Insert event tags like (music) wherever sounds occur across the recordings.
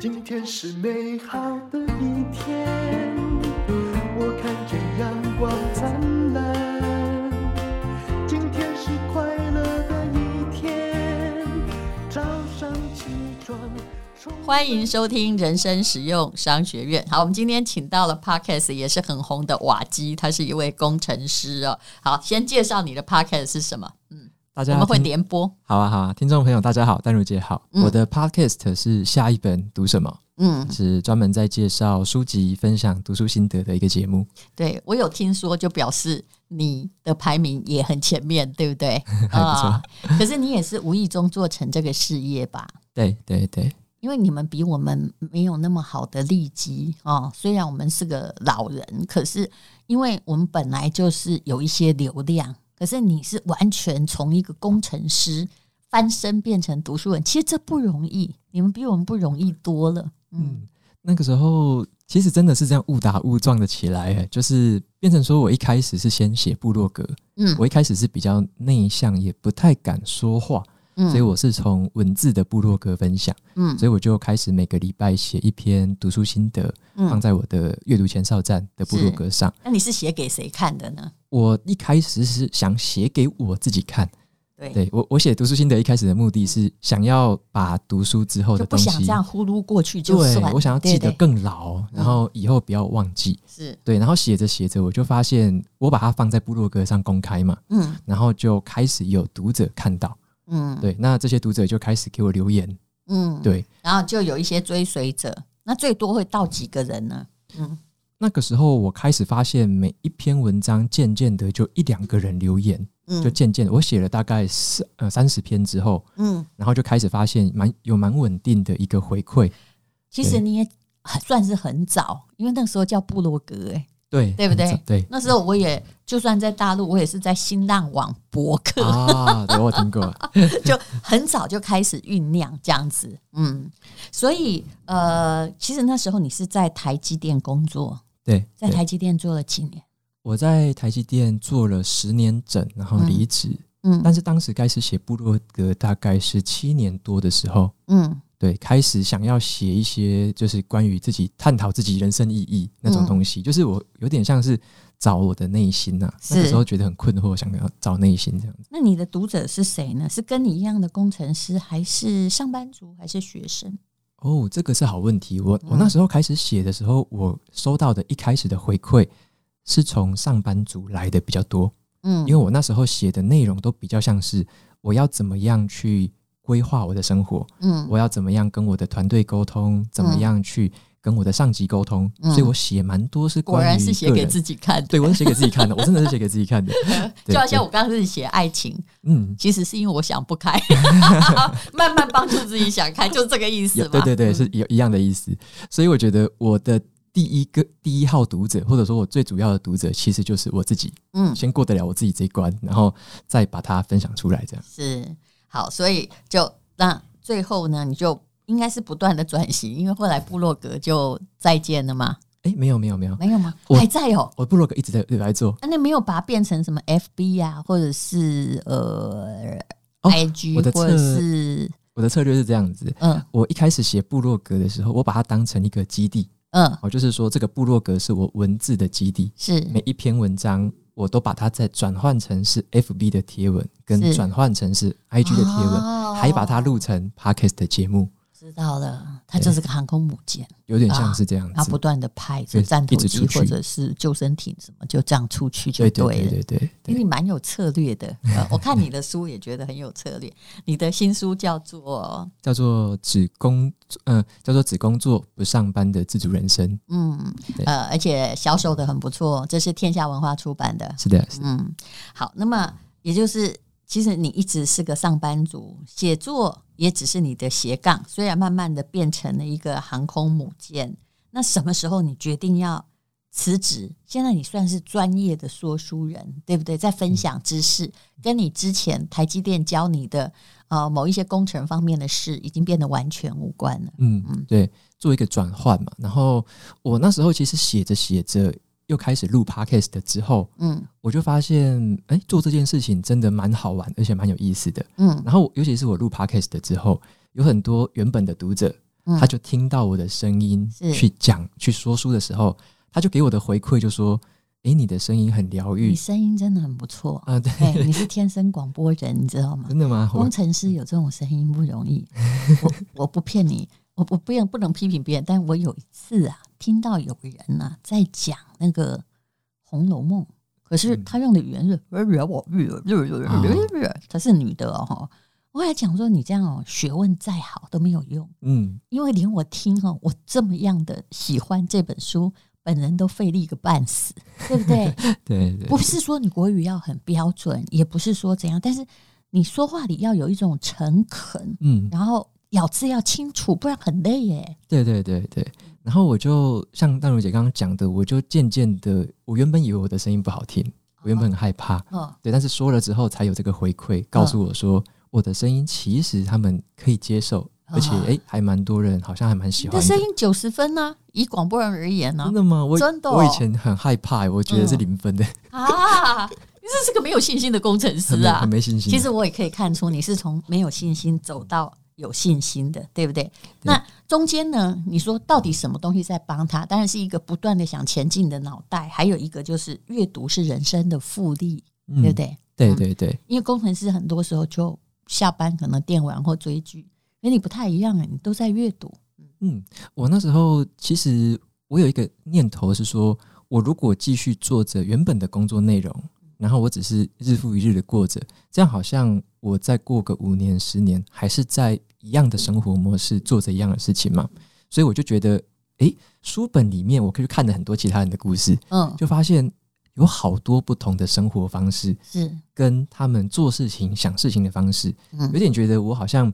今天是美好的一天，我看见阳光灿烂。今天是快乐的一天，早上起床。欢迎收听人生实用商学院。好，我们今天请到了 Podcast 也是很红的瓦基，他是一位工程师哦。好，先介绍你的 Podcast 是什么？嗯。大家我们会联播，好啊，好啊，听众朋友大家好，丹如姐好，嗯、我的 podcast 是下一本读什么？嗯，是专门在介绍书籍、分享读书心得的一个节目。对，我有听说，就表示你的排名也很前面，对不对？(laughs) 还不错、哦。可是你也是无意中做成这个事业吧？对对对，因为你们比我们没有那么好的利基哦。虽然我们是个老人，可是因为我们本来就是有一些流量。可是你是完全从一个工程师翻身变成读书人，其实这不容易，你们比我们不容易多了。嗯，嗯，那个时候其实真的是这样误打误撞的起来，就是变成说我一开始是先写部落格，嗯，我一开始是比较内向，也不太敢说话。所以我是从文字的部落格分享，嗯，所以我就开始每个礼拜写一篇读书心得，放在我的阅读前哨站的部落格上。那你是写给谁看的呢？我一开始是想写给我自己看，对，我我写读书心得一开始的目的是想要把读书之后的东西不想这样呼噜过去就算，对，我想要记得更牢，对对对，然后以后不要忘记。是。对，然后写着写着，我就发现我把它放在部落格上公开嘛，嗯，然后就开始有读者看到。嗯，对，那这些读者就开始给我留言，嗯，对，然后就有一些追随者，那最多会到几个人呢？嗯，那个时候我开始发现，每一篇文章渐渐的就一两个人留言，嗯，就渐渐的，我写了大概三呃三十篇之后，嗯，然后就开始发现蛮有蛮稳定的一个回馈。其实你也算是很早，因为那个时候叫部落格，欸，哎。对，对不对？对，那时候我也就算在大陆，我也是在新浪网博客。啊，对，我听过，(laughs) 就很早就开始酝酿这样子，嗯，所以呃，其实那时候你是在台积电工作，对，在台积电做了几年？我在台积电做了十年整，然后离职，嗯，但是当时开始写部落格，大概是七年多的时候，嗯。对，开始想要写一些就是关于自己探讨自己人生意义那种东西，嗯、就是我有点像是找我的内心呐、那个时候觉得很困惑，想要找内心这样子。那你的读者是谁呢？是跟你一样的工程师，还是上班族，还是学生？哦，这个是好问题。我我那时候开始写的时候，我收到的一开始的回馈是从上班族来的比较多。嗯，因为我那时候写的内容都比较像是我要怎么样去。规划我的生活，嗯，我要怎么样跟我的团队沟通，怎么样去跟我的上级沟通，嗯、所以我写蛮多是关于，果然是写给自己看的，对，我是写给自己看的，我真的是写给自己看的，(laughs) 就好像我刚刚是写爱情，嗯，其实是因为我想不开，(laughs) 慢慢帮助自己想开，就这个意思嘛，对对对，是有一样的意思，所以我觉得我的第一个第一号读者，或者说我最主要的读者，其实就是我自己，嗯，先过得了我自己这一关，然后再把它分享出来，这样。是。好，所以就那最后呢，你就应该是不断的转型，因为后来部落格就再见了嘛。哎，没有没有没有没有吗？我还在哦，我部落格一直在来做。那你没有把它变成什么 FB 啊，或者是呃 IG，或者是我的策略是这样子。嗯，我一开始写部落格的时候，我把它当成一个基地。嗯，我就是说这个部落格是我文字的基地，是每一篇文章。我都把它再转换成是 FB 的贴文，跟转换成是 IG 的贴文，哦、还把它录成 Podcast 的节目。知道了，它就是个航空母舰，有点像是这样子。它不断的派着战斗机或者是救生艇什么，就这样出去就对了。对对对，因为你蛮有策略的。(laughs) 我看你的书也觉得很有策略。你的新书叫做叫做只工嗯，叫做只工作不上班的自主人生。嗯，呃，而且销售的很不错，这是天下文化出版的。是的，是的。嗯，好，那么也就是。其实你一直是个上班族，写作也只是你的斜杠。虽然慢慢的变成了一个航空母舰，那什么时候你决定要辞职？现在你算是专业的说书人，对不对？在分享知识，嗯、跟你之前台积电教你的呃某一些工程方面的事，已经变得完全无关了。嗯嗯，对，做一个转换嘛。然后我那时候其实写着写着。又开始录 podcast 之后，嗯，我就发现，哎、欸，做这件事情真的蛮好玩，而且蛮有意思的，嗯。然后，尤其是我录 podcast 之后，有很多原本的读者，他就听到我的声音去讲去说书的时候，他就给我的回馈就说。哎，你的声音很疗愈，你声音真的很不错啊！对，你是天生广播人，你知道吗？真的吗？工程师有这种声音不容易。我我不骗你，我我不不能批评别人，但我有一次啊，听到有人呐、啊、在讲那个《红楼梦》，可是他用的语言是她是女的哦。我还讲说，你这样哦，学问再好都没有用。嗯，因为连我听哦，我这么样的喜欢这本书。本人都费力个半死，(laughs) 对不对？对对，不是说你国语要很标准，也不是说怎样，但是你说话里要有一种诚恳，嗯，然后咬字要清楚，不然很累耶。对对对对，然后我就像淡如姐刚刚讲的，我就渐渐的，我原本以为我的声音不好听，我原本很害怕，哦，对，但是说了之后才有这个回馈，告诉我说我的声音其实他们可以接受。而且，哎，还蛮多人，好像还蛮喜欢的。你的声音九十分呢？以广播人而言呢？真的吗？我真的，我以前很害怕，我觉得是零分的。啊，你这是个没有信心的工程师啊，很没信心。其实我也可以看出，你是从没有信心走到有信心的，对不对？那中间呢？你说到底什么东西在帮他？当然是一个不断的想前进的脑袋，还有一个就是阅读是人生的复利，对不对？对对对。因为工程师很多时候就下班可能电玩或追剧。跟你不太一样啊，你都在阅读。嗯，我那时候其实我有一个念头是说，我如果继续做着原本的工作内容，然后我只是日复一日的过着，这样好像我再过个五年、十年，还是在一样的生活模式做着一样的事情嘛。所以我就觉得，诶，书本里面我可以看了很多其他人的故事，嗯，就发现有好多不同的生活方式，是跟他们做事情、想事情的方式，有点觉得我好像。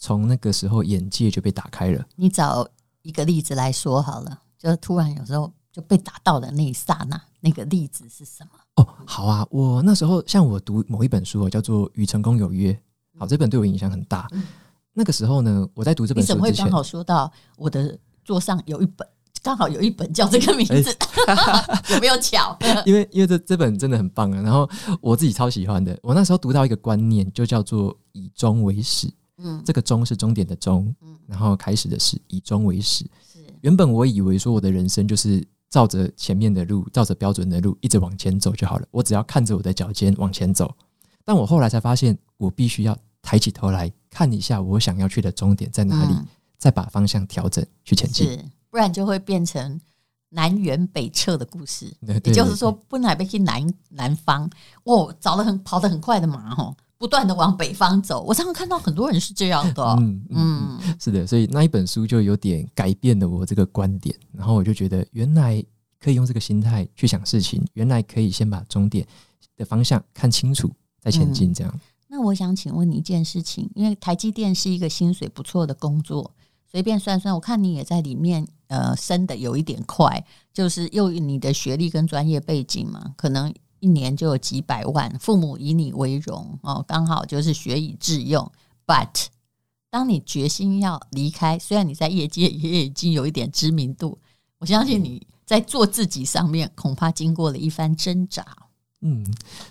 从那个时候，眼界就被打开了。你找一个例子来说好了，就突然有时候就被打到的那一刹那，那个例子是什么？哦，好啊，我那时候像我读某一本书，叫做《与成功有约》，好，这本对我影响很大。嗯、那个时候呢，我在读这本书之前，你怎么会刚好说到我的桌上有一本，刚好有一本叫这个名字，欸、(laughs) 有没有巧？(laughs) 因为因为这这本真的很棒啊，然后我自己超喜欢的。我那时候读到一个观念，就叫做以终为始。嗯，这个终是终点的终，嗯，然后开始的是以终为始。是，原本我以为说我的人生就是照着前面的路，照着标准的路一直往前走就好了，我只要看着我的脚尖往前走。但我后来才发现，我必须要抬起头来看一下我想要去的终点在哪里，嗯，再把方向调整去前进。是，不然就会变成南辕北辙的故事。(laughs) 也就是说，本来要去南南方，哦，找了很跑得很快的马，吼。不断的往北方走，我常常看到很多人是这样的。嗯嗯，是的，所以那一本书就有点改变了我这个观点，然后我就觉得原来可以用这个心态去想事情，原来可以先把终点的方向看清楚再前进。这样、嗯。那我想请问你一件事情，因为台积电是一个薪水不错的工作，随便算算，我看你也在里面，呃，升的有一点快，就是用你的学历跟专业背景嘛，可能。一年就有几百万，父母以你为荣哦，刚好就是学以致用。But 当你决心要离开，虽然你在业界也已经有一点知名度，我相信你在做自己上面恐怕经过了一番挣扎。嗯，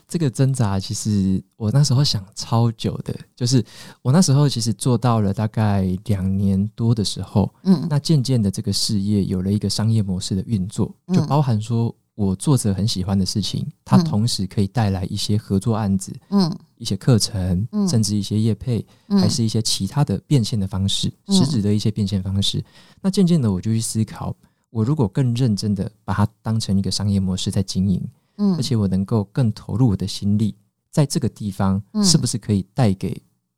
这个挣扎其实我那时候想超久的，就是我那时候其实做到了大概两年多的时候，嗯，那渐渐的这个事业有了一个商业模式的运作，就包含说。我做着很喜欢的事情，它同时可以带来一些合作案子，嗯，一些课程，嗯，甚至一些业配，嗯，还是一些其他的变现的方式，实质的一些变现方式。那渐渐的，我就去思考，我如果更认真的把它当成一个商业模式在经营，嗯，而且我能够更投入我的心力，在这个地方，是不是可以带给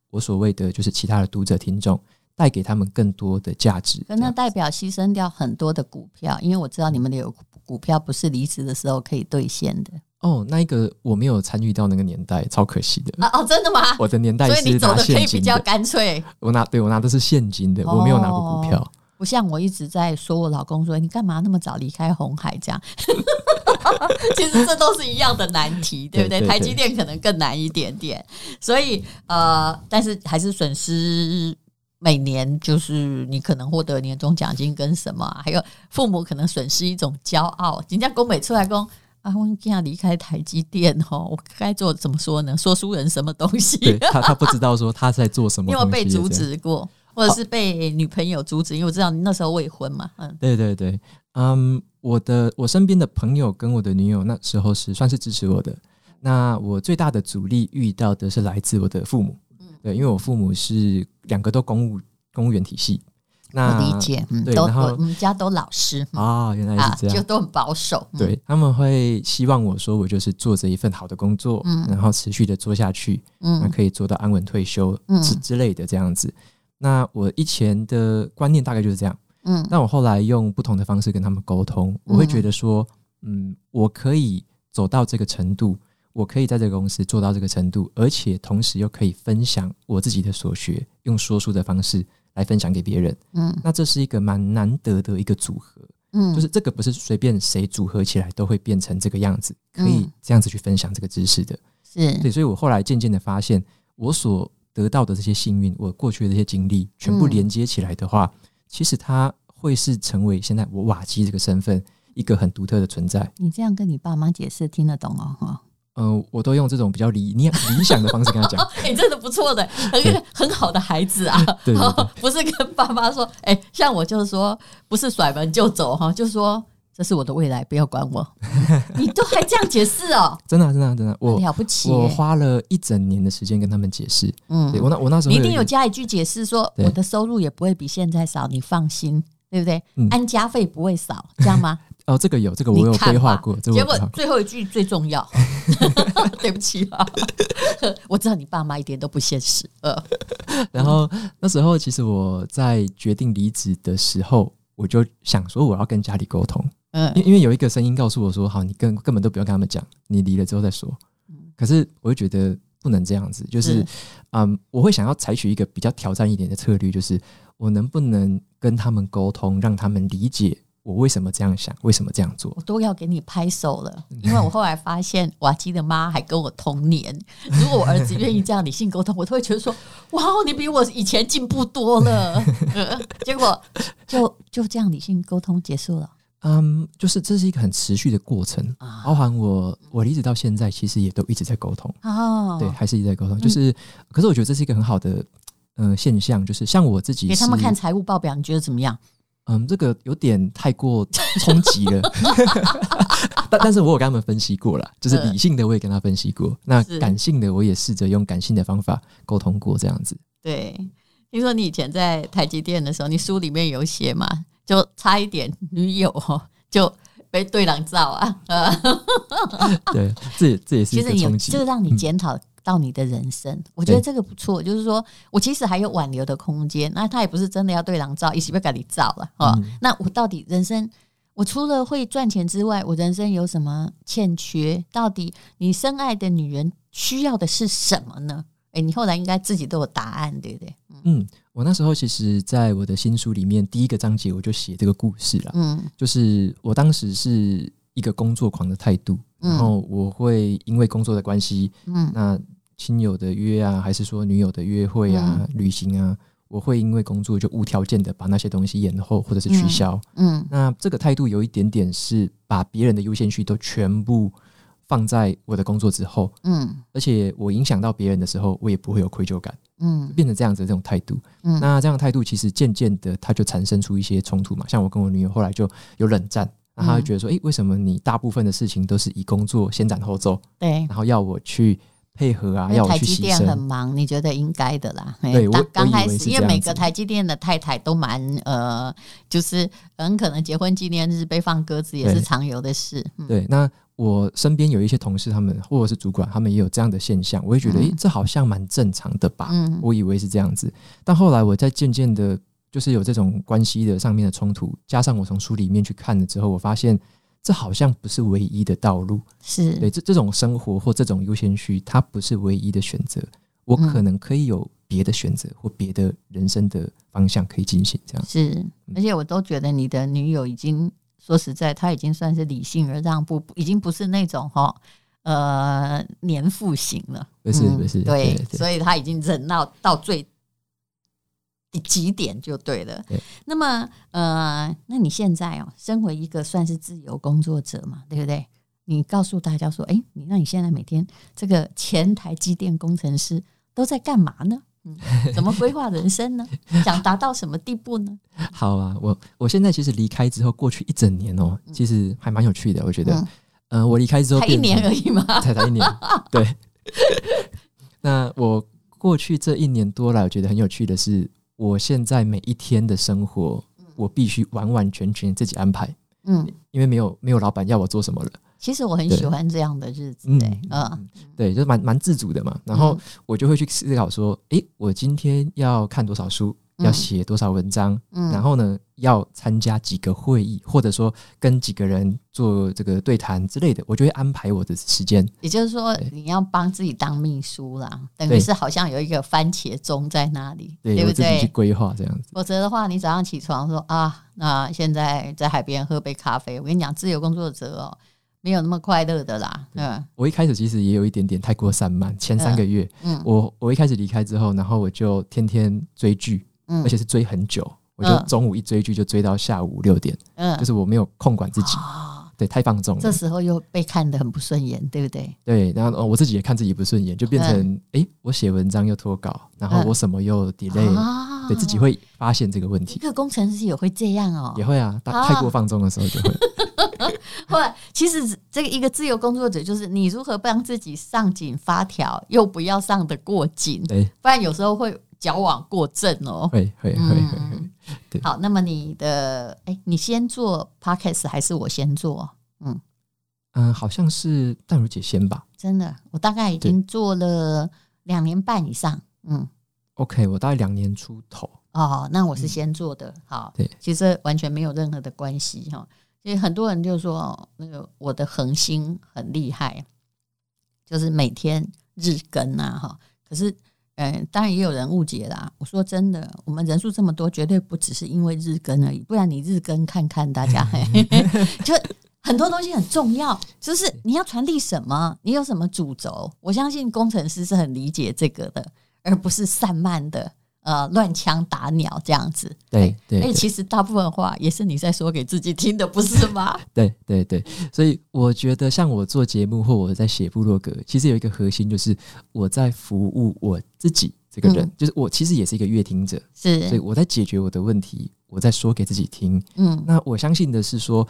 我所谓的就是其他的读者听众，带给他们更多的价值？那代表牺牲掉很多的股票，因为我知道你们的有。股票不是离职的时候可以兑现的哦，那一个我没有参与到那个年代，超可惜的啊！哦，真的吗？我的年代是拿现金的，所以你走的可以比较干脆。我拿对我拿的是现金的，我没有拿过股票。不像我一直在说我老公说，你干嘛那么早离开红海这样？(laughs) 其实这都是一样的难题，对不对？台积电可能更难一点点，所以呃，但是还是损失。每年就是你可能获得年终奖金跟什么，还有父母可能损失一种骄傲。人家工美出来工啊，我今要离开台积电哦，我该做怎么说呢？说书人什么东西？(laughs) 对他他不知道说他在做什么，(laughs) 因为被阻止过。或者是被女朋友阻止？因为我知道你那时候未婚嘛。嗯，对对对，嗯，我的我身边的朋友跟我的女友那时候是算是支持我的。那我最大的阻力遇到的是来自我的父母。嗯，对，因为我父母是两个都公务公务员体系。那理解，嗯，对，然后我们家都老师啊，原来是这样，就都很保守。对，他们会希望我说，我就是做着一份好的工作，嗯，然后持续的做下去，嗯，那可以做到安稳退休，嗯之之类的这样子。那我以前的观念大概就是这样，嗯，但我后来用不同的方式跟他们沟通，我会觉得说，嗯，我可以走到这个程度，我可以在这个公司做到这个程度，而且同时又可以分享我自己的所学，用说书的方式。来分享给别人，嗯，那这是一个蛮难得的一个组合，嗯，就是这个不是随便谁组合起来都会变成这个样子，可以这样子去分享这个知识的，是对，所以我后来渐渐的发现，我所得到的这些幸运，我过去的这些经历，全部连接起来的话，其实它会是成为现在我瓦基这个身份一个很独特的存在。你这样跟你爸妈解释听得懂哦，哈。嗯、呃，我都用这种比较理念 (laughs) 理想的方式跟他讲。(laughs) 你、欸、真的不错的，很很好的孩子啊。对，(laughs) 不是跟爸妈说，哎、欸，像我就是说，不是甩门就走哈，就是说这是我的未来，不要管我。你都还这样解释哦？真的，真的，真的，我了不起。我花了一整年的时间跟他们解释。嗯，我那我那时候你一定有加一句解释，说我的收入也不会比现在少，你放心，对不对？嗯、安家费不会少，这样吗？哦，这个有，这个我有规划过。结果最后一句最重要，(laughs) (laughs) 对不起啊，(laughs) 我知道你爸妈一点都不现实。呃，然后那时候其实我在决定离职的时候，我就想说我要跟家里沟通。嗯，因因为有一个声音告诉我说，好，你根根本都不要跟他们讲，你离了之后再说。可是我就觉得不能这样子，就是嗯，我会想要采取一个比较挑战一点的策略，就是我能不能跟他们沟通，让他们理解。我为什么这样想？为什么这样做？我都要给你拍手了，因为我后来发现瓦基的妈还跟我同年。如果我儿子愿意这样理性沟通，我都会觉得说：“哇，你比我以前进步多了。(laughs) ”结果就就这样理性沟通结束了。嗯，就是这是一个很持续的过程，包含我我离职到现在，其实也都一直在沟通。哦，对，还是一直在沟通。就是，可是我觉得这是一个很好的嗯现象，就是像我自己给他们看财务报表，你觉得怎么样？嗯，这个有点太过冲击了，(laughs) 但但是我有跟他们分析过了，就是理性的我也跟他分析过，呃、那感性的我也试着用感性的方法沟通过，这样子。对，听说你以前在台积电的时候，你书里面有写嘛，就差一点女友就被对狼照啊，(laughs) 对，这这也是一个冲击，这个让你检讨。到你的人生，我觉得这个不错。就是说我其实还有挽留的空间。那他也不是真的要对狼照，一起被赶你照了哦。嗯、那我到底人生，我除了会赚钱之外，我人生有什么欠缺？到底你深爱的女人需要的是什么呢？诶，你后来应该自己都有答案，对不对？嗯，我那时候其实在我的新书里面第一个章节我就写这个故事了。嗯，就是我当时是一个工作狂的态度。然后我会因为工作的关系，嗯，那亲友的约啊，还是说女友的约会啊、嗯、旅行啊，我会因为工作就无条件的把那些东西延后或者是取消，嗯，嗯，那这个态度有一点点是把别人的优先序都全部放在我的工作之后，嗯，而且我影响到别人的时候，我也不会有愧疚感，嗯，变成这样子的这种态度，嗯，那这样态度其实渐渐的它就产生出一些冲突嘛，像我跟我女友后来就有冷战。他会觉得说：“诶、欸，为什么你大部分的事情都是以工作先斩后奏？对，然后要我去配合啊，要。台积电很忙，你觉得应该的啦。对，我刚开始，因为每个台积电的太太都蛮呃，就是很可能结婚纪念日被放鸽子也是常有的事。对，那我身边有一些同事，他们或者是主管，他们也有这样的现象，我会觉得，诶、欸，这好像蛮正常的吧？嗯，我以为是这样子，但后来我在渐渐的。”就是有这种关系的上面的冲突，加上我从书里面去看了之后，我发现这好像不是唯一的道路。是对这这种生活或这种优先序，它不是唯一的选择。我可能可以有别的选择或别的人生的方向可以进行。这样是，而且我都觉得你的女友已经说实在，她已经算是理性而让步，已经不是那种哈呃黏附型了。不是不是，对，所以她已经忍到到最。几点就对了。对那么，呃，那你现在哦，身为一个算是自由工作者嘛，对不对？你告诉大家说，哎，你那你现在每天这个前台机电工程师都在干嘛呢？嗯，(laughs) 怎么规划人生呢？想达到什么地步呢？好啊，我我现在其实离开之后，过去一整年哦，其实还蛮有趣的，我觉得。嗯，呃、我离开之后，才一年而已嘛，(laughs) 才才一年。对。(laughs) 那我过去这一年多来，我觉得很有趣的是，我现在每一天的生活，我必须完完全全自己安排。嗯，因为没有没有老板要我做什么了。其实我很喜欢这样的日子，对，嗯，对，就是蛮蛮自主的嘛。然后我就会去思考说，诶，我今天要看多少书，要写多少文章，然后呢，要参加几个会议，或者说跟几个人做这个对谈之类的，我就会安排我的时间。也就是说，你要帮自己当秘书啦，等于是好像有一个番茄钟在那里，对不对？自己去规划这样子。否则的话，你早上起床说啊，那现在在海边喝杯咖啡。我跟你讲，自由工作者哦。没有那么快乐的啦。嗯，我一开始其实也有一点点太过散漫。前三个月，嗯，我我一开始离开之后，然后我就天天追剧，嗯，而且是追很久。我就中午一追剧就追到下午六点，嗯，就是我没有控管自己，对，太放纵了。这时候又被看得很不顺眼，对不对？对，然后我自己也看自己不顺眼，就变成哎，我写文章又脱稿，然后我什么又 delay，对自己会发现这个问题。一个工程师也会这样哦，也会啊，太过放纵的时候就会。(laughs) 后来，其实这个一个自由工作者，就是你如何帮自己上紧发条，又不要上的过紧，对，不然有时候会矫枉过正哦。会会会会。对，好，那么你的哎，你先做 podcast 还是我先做？嗯嗯，好像是淡如姐先吧。真的，我大概已经做了两年半以上。嗯，OK，我大概两年出头。哦，那我是先做的。好，对，其实完全没有任何的关系哈。所以很多人就说那个我的恒心很厉害，就是每天日更啊哈。可是，嗯，当然也有人误解啦。我说真的，我们人数这么多，绝对不只是因为日更而已。不然你日更看看大家，(laughs) 就很多东西很重要，就是你要传递什么，你有什么主轴。我相信工程师是很理解这个的，而不是散漫的。呃，乱枪打鸟这样子，对对。哎，其实大部分话也是你在说给自己听的，不是吗？(laughs) 对对对。所以我觉得，像我做节目或我在写部落格，其实有一个核心，就是我在服务我自己这个人，嗯、就是我其实也是一个阅听者，是。所以我在解决我的问题，我在说给自己听。嗯，那我相信的是说。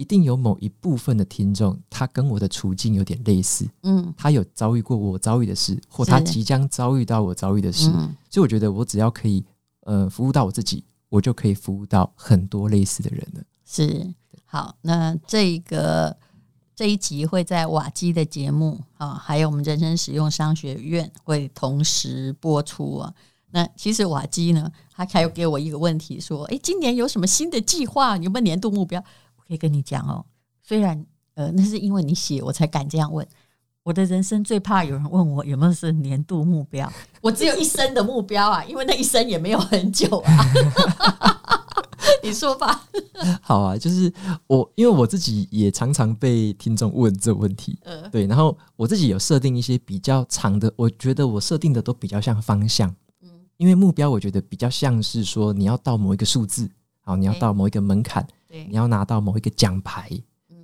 一定有某一部分的听众，他跟我的处境有点类似，嗯，他有遭遇过我遭遇的事，或他即将遭遇到我遭遇的事，嗯，所以我觉得我只要可以，呃，服务到我自己，我就可以服务到很多类似的人了。是，好，那这一个这一集会在瓦基的节目啊，还有我们人生使用商学院会同时播出啊。那其实瓦基呢，他还有给我一个问题说，诶，今年有什么新的计划？有没有年度目标？可以跟你讲哦，虽然呃，那是因为你写我才敢这样问。我的人生最怕有人问我有没有是年度目标，(laughs) 我只有一生的目标啊，因为那一生也没有很久啊。(laughs) 你说吧。好啊，就是我，因为我自己也常常被听众问这个问题，呃，对，然后我自己有设定一些比较长的，我觉得我设定的都比较像方向，嗯，因为目标我觉得比较像是说你要到某一个数字，好，你要到某一个门槛。对，你要拿到某一个奖牌，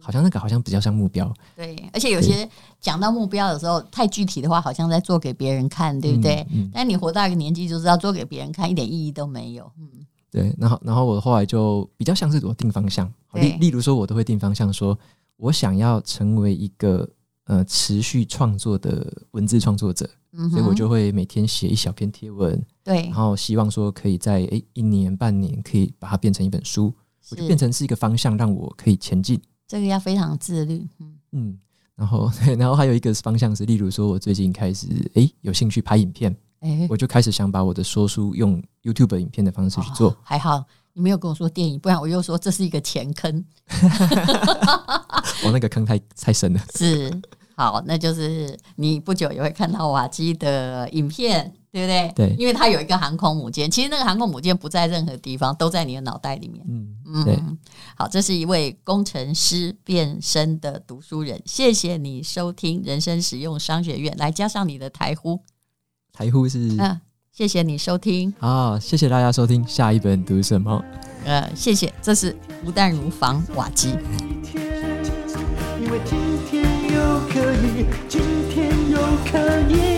好像那个好像比较像目标。对，而且有些讲到目标的时候太具体的话，好像在做给别人看，对不对？嗯嗯、但你活到一个年纪就知道做给别人看一点意义都没有。嗯，对。然后，然后我后来就比较像是我定方向，例例如说，我都会定方向，说我想要成为一个呃持续创作的文字创作者，嗯、所以我就会每天写一小篇贴文，对，然后希望说可以在诶一年半年可以把它变成一本书。我就变成是一个方向，让我可以前进。这个要非常自律，嗯嗯。然后，(laughs) 然后还有一个方向是，例如说，我最近开始诶有兴趣拍影片，诶我就开始想把我的说书用 YouTube 影片的方式去做。哦，还好你没有跟我说电影，不然我又说这是一个钱坑。我那个坑太太深了。是，好，那就是你不久也会看到瓦基的影片。对不对？对，因为它有一个航空母舰，其实那个航空母舰不在任何地方，都在你的脑袋里面。嗯嗯，好，这是一位工程师变身的读书人，谢谢你收听人生实用商学院，来加上你的台呼，台呼是嗯，谢谢你收听啊，谢谢大家收听，下一本读什么？呃，谢谢，这是吴淡如房瓦基。因为今天又可以，今天又可以。